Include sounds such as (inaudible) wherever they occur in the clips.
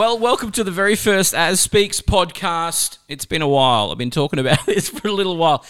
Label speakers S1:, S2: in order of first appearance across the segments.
S1: Well, welcome to the very first As Speaks podcast. It's been a while. I've been talking about (laughs) this for a little while.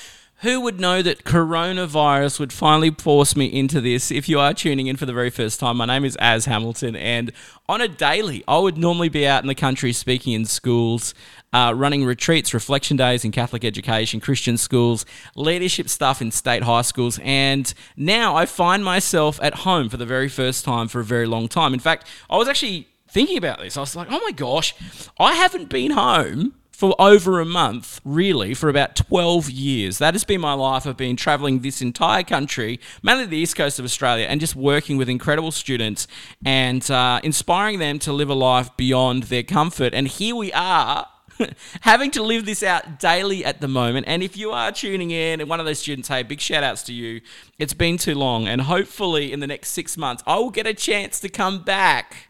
S1: Who would know that coronavirus would finally force me into this? If you are tuning in for the very first time, my name is As Hamilton, and on a daily, I would normally be out in the country speaking in schools, uh, running retreats, reflection days in Catholic education, Christian schools, leadership stuff in state high schools, and now I find myself at home for the very first time for a very long time. In fact, I was actually thinking about this. I was like, oh my gosh, I haven't been home for over a month, really, for about 12 years. That has been my life. I've been traveling this entire country, mainly the east coast of Australia, and just working with incredible students and uh, inspiring them to live a life beyond their comfort. And here we are. (laughs) having to live this out daily at the moment. And if you are tuning in and one of those students, hey, big shout outs to you. It's been too long. And hopefully, in the next six months, I will get a chance to come back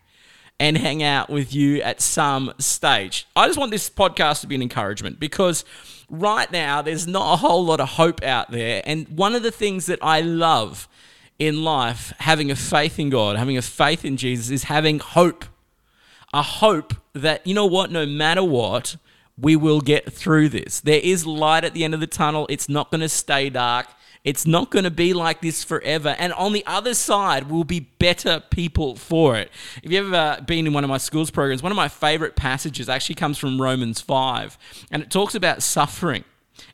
S1: and hang out with you at some stage. I just want this podcast to be an encouragement because right now there's not a whole lot of hope out there. And one of the things that I love in life, having a faith in God, having a faith in Jesus, is having hope. A hope that, you know what, no matter what, we will get through this. There is light at the end of the tunnel. It's not going to stay dark. It's not going to be like this forever. And on the other side, we'll be better people for it. If you've ever been in one of my schools programs, one of my favorite passages actually comes from Romans 5, and it talks about suffering.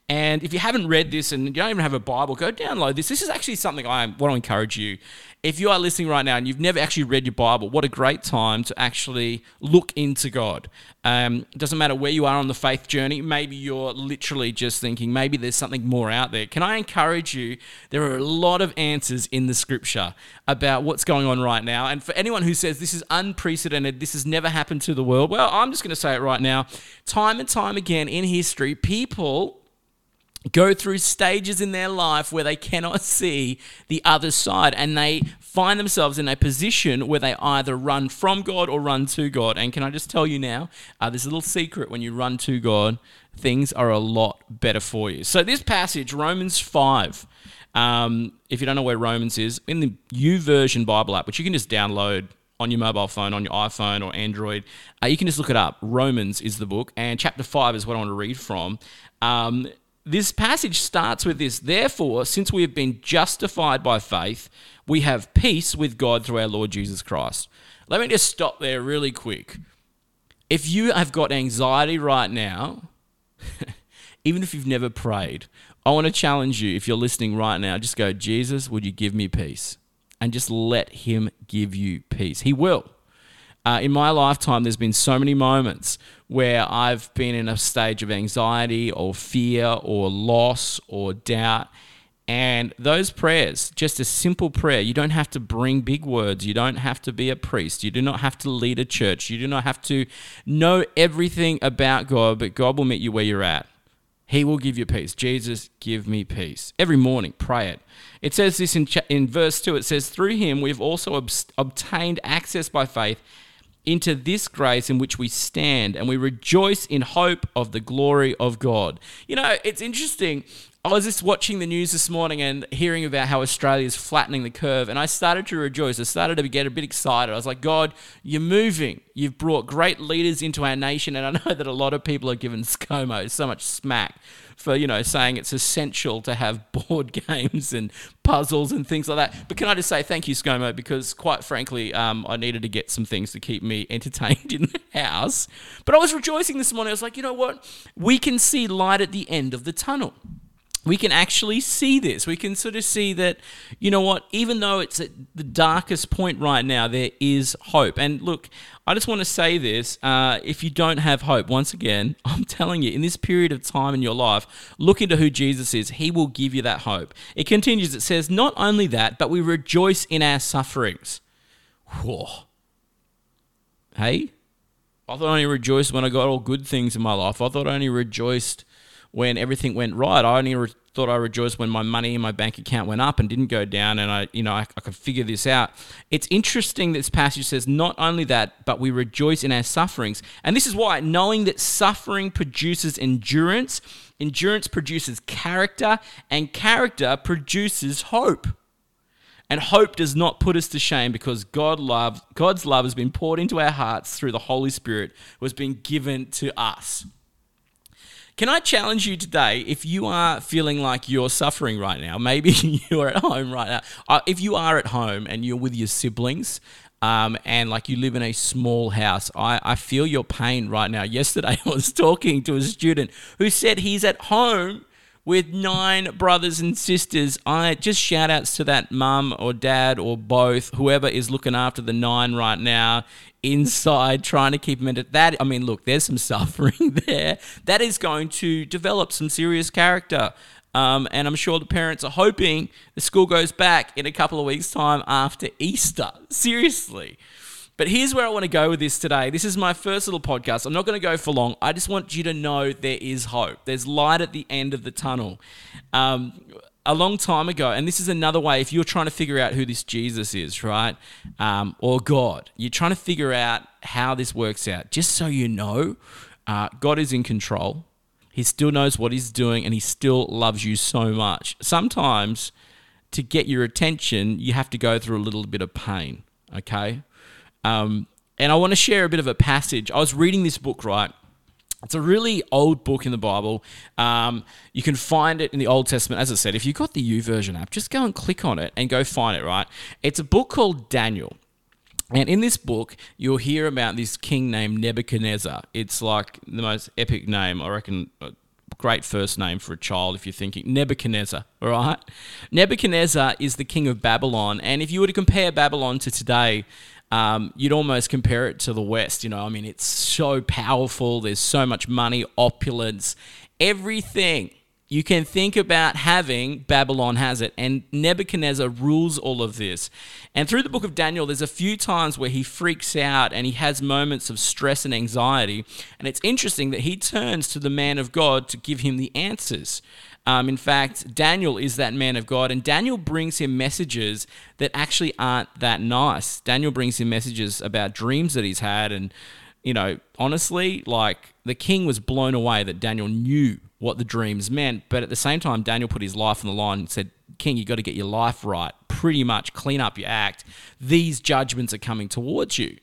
S1: And if you haven't read this and you don't even have a Bible, go download this. This is actually something I want to encourage you if you are listening right now and you've never actually read your Bible, what a great time to actually look into God. Um, it doesn't matter where you are on the faith journey. Maybe you're literally just thinking, maybe there's something more out there. Can I encourage you? There are a lot of answers in the scripture about what's going on right now. And for anyone who says this is unprecedented, this has never happened to the world, well, I'm just going to say it right now. Time and time again in history, people go through stages in their life where they cannot (laughs) see the other side and they find themselves in a position where they either run from God or run to God. And can I just tell you now, uh, there's a little secret when you run to God, things are a lot better for you. So, this passage, Romans 5, um, if you don't know where Romans is, in the YouVersion Bible app, which you can just download on your mobile phone, on your iPhone or Android, uh, you can just look it up. Romans is the book, and chapter 5 is what I want to read from. Um, this passage starts with this Therefore, since we have been justified by faith, we have peace with God through our Lord Jesus Christ. Let me just stop there really quick. If you have got anxiety right now, (laughs) even if you've never prayed, I want to challenge you, if you're listening right now, just go, Jesus, would you give me peace? And just let Him give you peace. He will. Uh, in my lifetime, there's been so many moments where I've been in a stage of anxiety or fear or loss or doubt. And those prayers, just a simple prayer, you don't have to bring big words. You don't have to be a priest. You do not have to lead a church. You do not have to know everything about God, but God will meet you where you're at. He will give you peace. Jesus, give me peace. Every morning, pray it. It says this in, in verse 2 it says, Through him we've also ob- obtained access by faith into this grace in which we stand and we rejoice in hope of the glory of God. You know, it's interesting. I was just watching the news this morning and hearing about how Australia is flattening the curve, and I started to rejoice. I started to get a bit excited. I was like, God, you're moving. You've brought great leaders into our nation, and I know that a lot of people are given ScoMo so much smack for you know saying it's essential to have (laughs) board games and puzzles and things like that. But can I just say thank you, ScoMo, because quite frankly, um, I needed to get some things to keep me (laughs) entertained in the house. But I was rejoicing this morning. I was like, you know what? We can see light at the end of the tunnel we can actually see this. We can sort of see that, you know what, even though it's at the darkest point right now, there is hope. And look, I just want to say this uh, if you don't have hope, once again, (laughs) I'm telling you, in this period of time in your life, look into who Jesus is. He will give you that hope. It continues, it says, Not only that, but we rejoice in our sufferings. Whoa. Hey? I thought I only rejoiced when I got all good things in my life. I thought I only rejoiced when everything went right. I only re- thought I rejoiced when my money in my bank account went up and didn't go down, and I, you know, I, I could figure this out. It's interesting this passage says not only that, but we rejoice in our sufferings, and this is why knowing that suffering produces endurance, endurance produces character, and character produces hope. And hope does not put us to shame because God love, God's love has been poured into our hearts through the Holy Spirit who has been given to us. Can I challenge you today if you are feeling like you're suffering right now? Maybe (laughs) you're at home right now. Uh, if you are at home and you're with your siblings, um, and like you live in a small house, I, I feel your pain right now. Yesterday, (laughs) I was talking to a student who said he's at home with nine brothers and sisters. I just shout outs to that mum or dad or both, whoever is looking after the nine right now inside trying to keep them into that. I mean, look, there's some (laughs) suffering there. That is going to develop some serious character. Um, and I'm sure the parents are hoping the school goes back in a couple of weeks' time after Easter. (laughs) Seriously. But here's where I want to go with this today. This is my first little podcast. I'm not going to go for long. I just want you to know there is hope. There's light at the end of the tunnel. Um, a long time ago, and this is another way if you're trying to figure out who this Jesus is, right? Um, or God, you're trying to figure out how this works out. Just so you know, uh, God is in control. He still knows what he's doing and he still loves you so much. Sometimes to get your attention, you have to go through a little bit of pain, okay? Um, and I want to share a bit of a passage. I was reading this book, right? It's a really old book in the Bible. Um, you can find it in the Old Testament. As I said, if you've got the YouVersion app, just go and click on it and go find it, right? It's a book called Daniel. And in this book, you'll hear about this king named Nebuchadnezzar. It's like the most epic name, I reckon, great first name for a child if you're thinking Nebuchadnezzar, all right? Nebuchadnezzar is the king of Babylon. And if you were to compare Babylon to today, um, you'd almost compare it to the West. You know, I mean, it's so powerful. There's so much money, opulence, everything you can think about having, Babylon has it. And Nebuchadnezzar rules all of this. And through the book of Daniel, there's a few times where he freaks out and he has moments of stress and anxiety. And it's interesting that he turns to the man of God to give him the answers. Um, in fact, Daniel is that man of God, and Daniel brings him messages that actually aren't that nice. Daniel brings him messages about dreams that he's had, and you know, honestly, like the king was blown away that Daniel knew what the dreams meant, but at the same time, Daniel put his life on the line and said, King, you got to get your life right. Pretty much clean up your act. These judgments are coming towards you.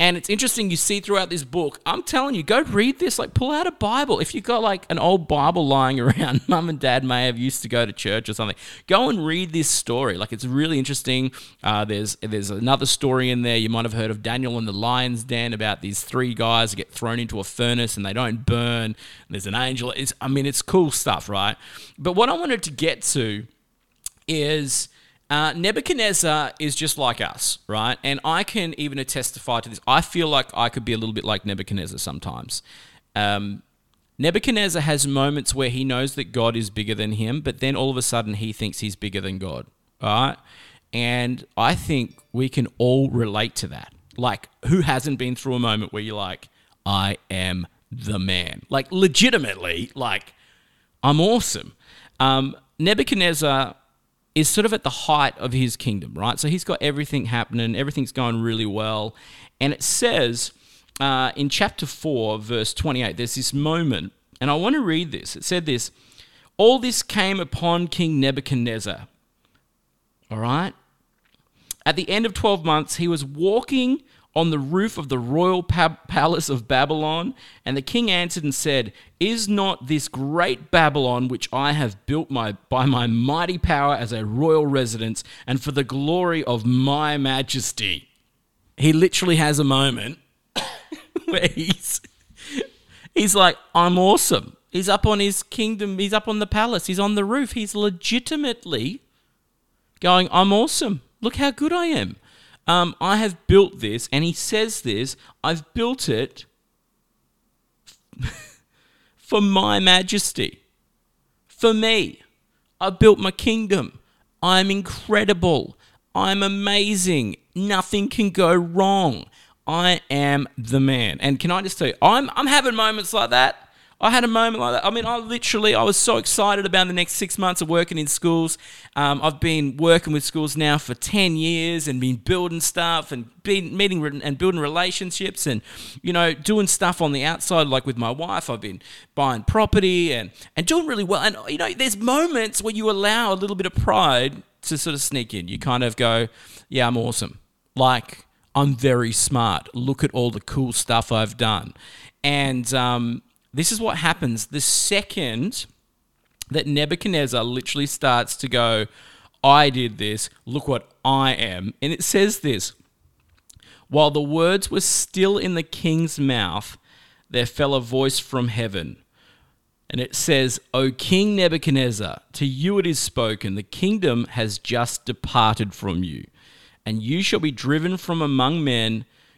S1: And it's interesting you see throughout this book. I'm telling you, go read this. Like, pull out a Bible. If you've got like an old Bible lying (laughs) around, mum and dad may have used to go to church or something. Go and read this story. Like, it's really interesting. Uh, there's there's another story in there. You might have heard of Daniel and the lion's den about these three guys who get thrown into a furnace and they don't burn. There's an angel. It's I mean, it's cool stuff, right? But what I wanted to get to is uh, Nebuchadnezzar is just like us, right? And I can even testify to this. I feel like I could be a little bit like Nebuchadnezzar sometimes. Um, Nebuchadnezzar has moments where he knows that God is bigger than him, but then all of a sudden he thinks he's bigger than God, right? And I think we can all relate to that. Like, who hasn't been through a moment where you're like, I am the man? Like, legitimately, like, I'm awesome. Um, Nebuchadnezzar is sort of at the height of his kingdom, right? So he's got everything happening, everything's going really well. And it says uh, in chapter 4, verse 28, there's this moment, and I want to read this. It said this All this came upon King Nebuchadnezzar. All right? At the end of 12 months, he was walking on the roof of the royal palace of Babylon. And the king answered and said, Is not this great Babylon, which I have built my, by my mighty power as a royal residence, and for the glory of my majesty? He literally has a moment (coughs) where he's, he's like, I'm awesome. He's up on his kingdom, he's up on the palace, he's on the roof. He's legitimately going, I'm awesome. Look how good I am. Um, I have built this, and he says this I've built it (laughs) for my majesty, for me. I've built my kingdom. I'm incredible. I'm amazing. Nothing can go wrong. I am the man. And can I just tell you, I'm, I'm having moments like that. I had a moment like that. I mean, I literally, I was so excited about the next six months of working in schools. Um, I've been working with schools now for 10 years and been building stuff and been meeting and building relationships and, you know, doing stuff on the outside, like with my wife. I've been buying property and, and doing really well. And, you know, there's moments where you allow a little bit of pride to sort of sneak in. You kind of go, yeah, I'm awesome. Like, I'm very smart. Look at all the cool stuff I've done. And, um, this is what happens the second that Nebuchadnezzar literally starts to go, I did this, look what I am. And it says this While the words were still in the king's mouth, there fell a voice from heaven. And it says, O King Nebuchadnezzar, to you it is spoken, the kingdom has just departed from you, and you shall be driven from among men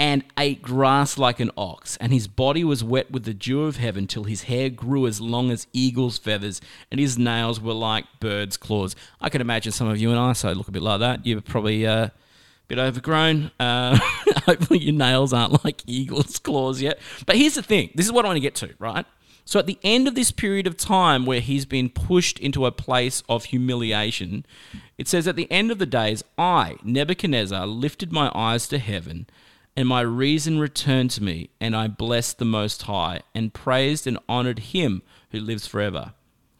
S1: and ate grass like an ox, and his body was wet with the dew of heaven till his hair grew as long as eagle's feathers, and his nails were like bird's claws. I can imagine some of you and I so look a bit like that. You're probably uh, a bit overgrown. Uh, (laughs) hopefully, your nails aren't like eagle's claws yet. But here's the thing this is what I want to get to, right? So, at the end of this period of time where he's been pushed into a place of humiliation, it says, At the end of the days, I, Nebuchadnezzar, lifted my eyes to heaven and my reason returned to me, and I blessed the Most High, and praised and honored him who lives forever.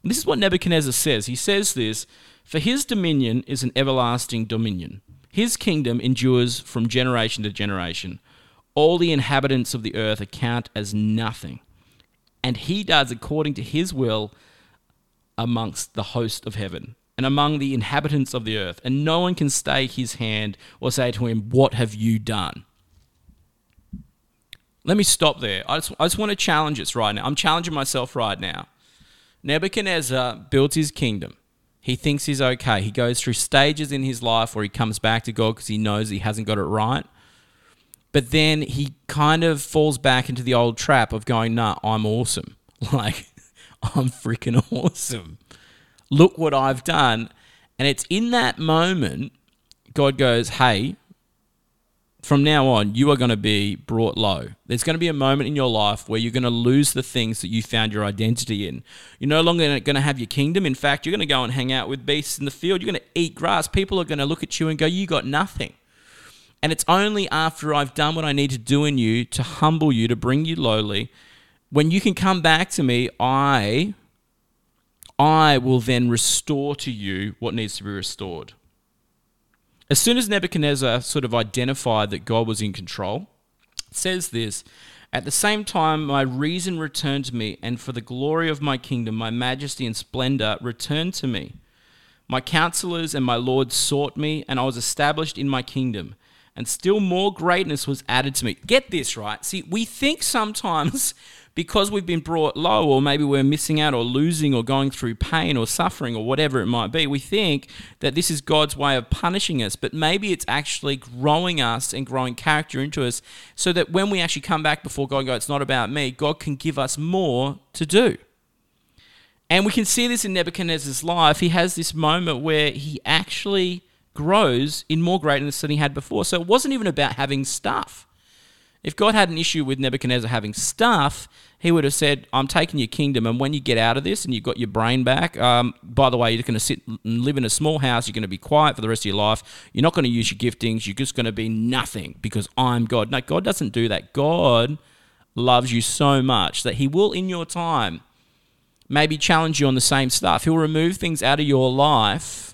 S1: And this is what Nebuchadnezzar says. He says this For his dominion is an everlasting dominion, his kingdom endures from generation to generation. All the inhabitants of the earth account as nothing, and he does according to his will amongst the host of heaven and among the inhabitants of the earth, and no one can stay his hand or say to him, What have you done? Let me stop there. I just, I just want to challenge us right now. I'm challenging myself right now. Nebuchadnezzar built his kingdom. He thinks he's okay. He goes through stages in his life where he comes back to God because he knows he hasn't got it right. But then he kind of falls back into the old trap of going, nah, I'm awesome. (laughs) Like, I'm freaking awesome. Look what I've done. And it's in that moment, God goes, hey, from now on, you are going to be brought low. There's going to be a moment in your life where you're going to lose the things that you found your identity in. You're no longer going to have your kingdom. In fact, you're going to go and hang out with beasts in the field. You're going to eat grass. People are going to look at you and go, You got nothing. And it's only after I've done what I need to do in you to humble you, to bring you lowly, when you can come back to me, I I will then restore to you what needs to be restored. As soon as Nebuchadnezzar sort of identified that God was in control, says this At the same time, my reason returned to me, and for the glory of my kingdom, my majesty and splendor returned to me. My counselors and my lords sought me, and I was established in my kingdom, and still more greatness was added to me. Get this right. See, we think sometimes (laughs) because we've been brought low, or maybe we're missing out, or losing, or going through pain, or suffering, or whatever it might be, we think that this is God's way of punishing us. But maybe it's actually growing us and growing character into us so that when we actually come back before God and go, it's not about me, God can give us more to do. And we can see this in Nebuchadnezzar's life. He has this moment where he actually grows in more greatness than he had before. So it wasn't even about having stuff. If God had an issue with Nebuchadnezzar having stuff, he would have said, I'm taking your kingdom, and when you get out of this and you've got your brain back, um, by the way, you're going to sit and live in a small house, you're going to be quiet for the rest of your life, you're not going to use your giftings, you're just going to be nothing because I'm God. No, God doesn't do that. God loves you so much that he will, in your time, maybe challenge you on the same stuff. He'll remove things out of your life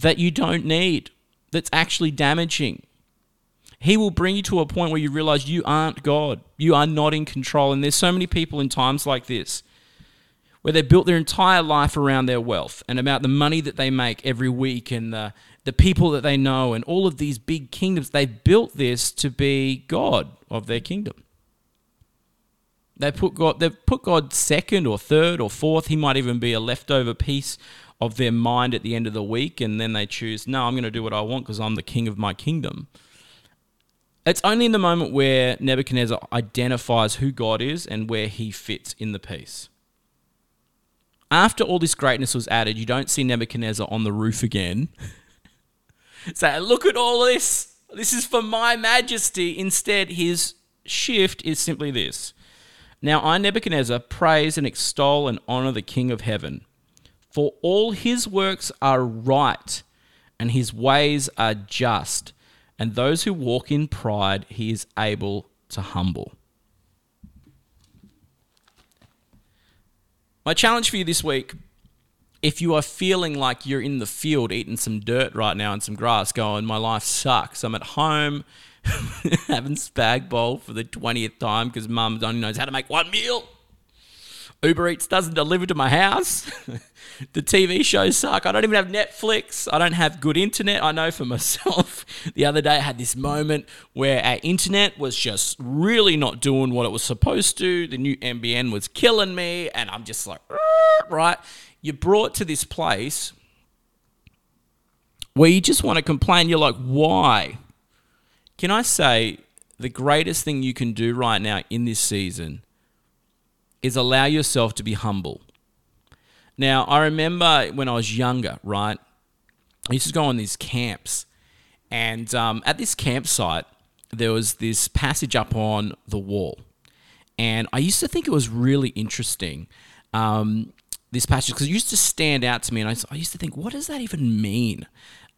S1: that you don't need, that's actually damaging he will bring you to a point where you realize you aren't God. You are not in control. And there's so many people in times like this where they built their entire life around their wealth and about the money that they make every week and the, the people that they know and all of these big kingdoms. They built this to be God of their kingdom. They put God, they've put God second or third or fourth. He might even be a leftover piece of their mind at the end of the week, and then they choose, no, I'm going to do what I want because I'm the king of my kingdom. It's only in the moment where Nebuchadnezzar identifies who God is and where he fits in the piece. After all this greatness was added, you don't see Nebuchadnezzar on the roof again. (laughs) Say, look at all this. This is for my majesty. Instead, his shift is simply this Now I, Nebuchadnezzar, praise and extol and honor the King of heaven, for all his works are right, and his ways are just, and those who walk in pride he is able to humble. My challenge for you this week if you are feeling like you're in the field eating some dirt right now and some grass, going, my life sucks. I'm at home (laughs) having spag bowl for the 20th time because mum only knows how to make one meal. Uber Eats doesn't deliver to my house. (laughs) the TV shows suck. I don't even have Netflix. I don't have good internet. I know for (laughs) myself. The other day I had this moment where our internet was just really not doing what it was supposed to. The new NBN was killing me, and I'm just like, right? You're brought to this place where you just want to complain. You're like, why? Can I say the greatest thing you can do right now in this season is allow yourself to be humble. Now, I remember when I was younger, right? I used to go on these camps. And um, at this campsite, there was this passage up on the wall. And I used to think it was really interesting. Um, this passage because it used to stand out to me, and I, I used to think, what does that even mean?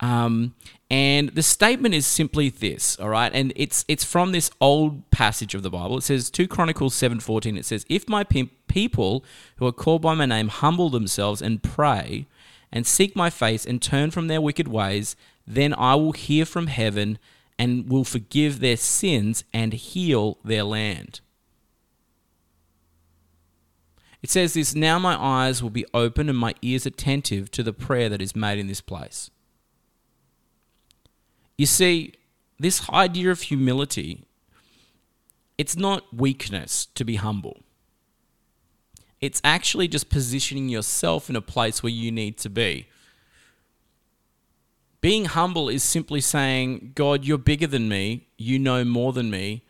S1: Um, and the statement is simply this, all right, and it's it's from this old passage of the Bible. It says, two Chronicles seven fourteen. It says, "If my pe- people who are called by my name humble themselves and pray, and seek my face and turn from their wicked ways, then I will hear from heaven and will forgive their sins and heal their land." It says this Now my eyes will be open and my ears attentive to the prayer that is made in this place. You see, this idea of humility, it's not weakness to be humble. It's actually just positioning yourself in a place where you need to be. Being humble is simply saying, God, you're bigger than me, you know more than me,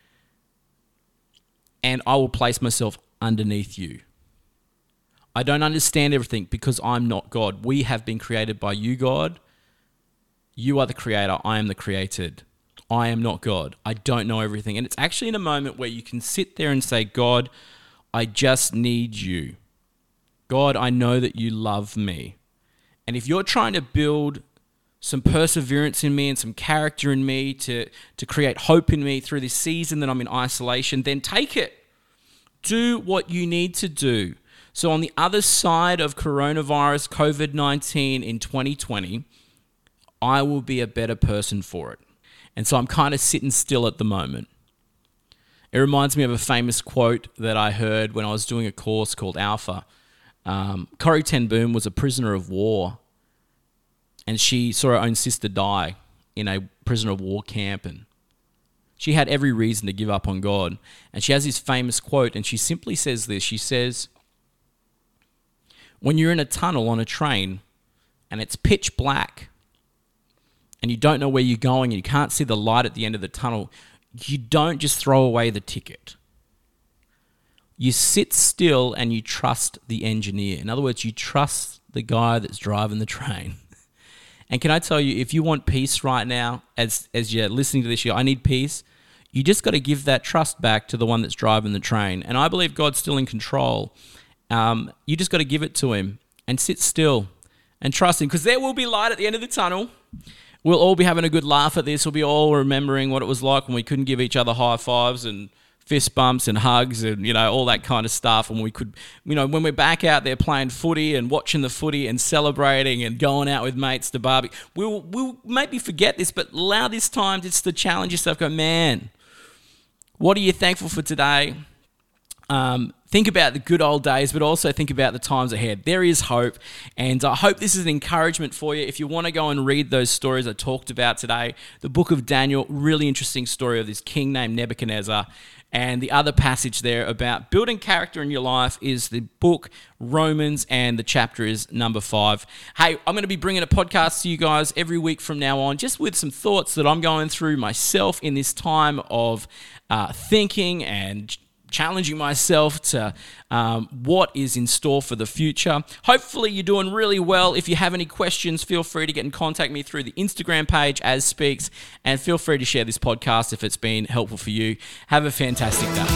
S1: and I will place myself underneath you. I don't understand everything because I'm not God. We have been created by you, God. You are the creator. I am the created. I am not God. I don't know everything. And it's actually in a moment where you can sit there and say, God, I just need you. God, I know that you love me. And if you're trying to build some perseverance in me and some character in me to, to create hope in me through this season that I'm in isolation, then take it. Do what you need to do so, on the other side of coronavirus, COVID 19 in 2020, I will be a better person for it. And so I'm kind of sitting still at the moment. It reminds me of a famous quote that I heard when I was doing a course called Alpha. Um, Corrie Ten Boom was a prisoner of war, and she saw her own sister die in a prisoner of war camp, and she had every reason to give up on God. And she has this famous quote, and she simply says this. She says, when you're in a tunnel on a train and it's pitch black and you don't know where you're going and you can't see the light at the end of the tunnel, you don't just throw away the ticket. You sit still and you trust the engineer. In other words, you trust the guy that's driving the train. (laughs) And can I tell you, if you want peace right now, as as you're listening to this, you I need peace. You just got to give that trust back to the one that's driving the train. And I believe God's still in control. Um, you just got to give it to him and sit still and trust him because there will be light at the end of the tunnel. We'll all be having a good laugh at this. We'll be all remembering what it was like when we couldn't give each other high fives and fist bumps and hugs and you know all that kind of stuff. And we could you know when we're back out there playing footy and watching the footy and celebrating and going out with mates to barbecue we'll we'll maybe forget this but allow this time just to challenge yourself. Go man what are you thankful for today? Um, think about the good old days, but also think about the times ahead. There is hope, and I hope this is an encouragement for you. If you want to go and read those stories I talked about today, the book of Daniel, really interesting story of this king named Nebuchadnezzar. And the other passage there about building character in your life is the book Romans, and the chapter is number five. Hey, I'm going to be bringing a podcast to you guys every week from now on, just with some thoughts that I'm going through myself in this time of uh, thinking and challenging myself to um, what is in store for the future. Hopefully, you're doing really well. If you have any questions, feel free to get in contact me through the Instagram page as speaks, and feel free to share this podcast if it's been helpful for you. Have a fantastic day.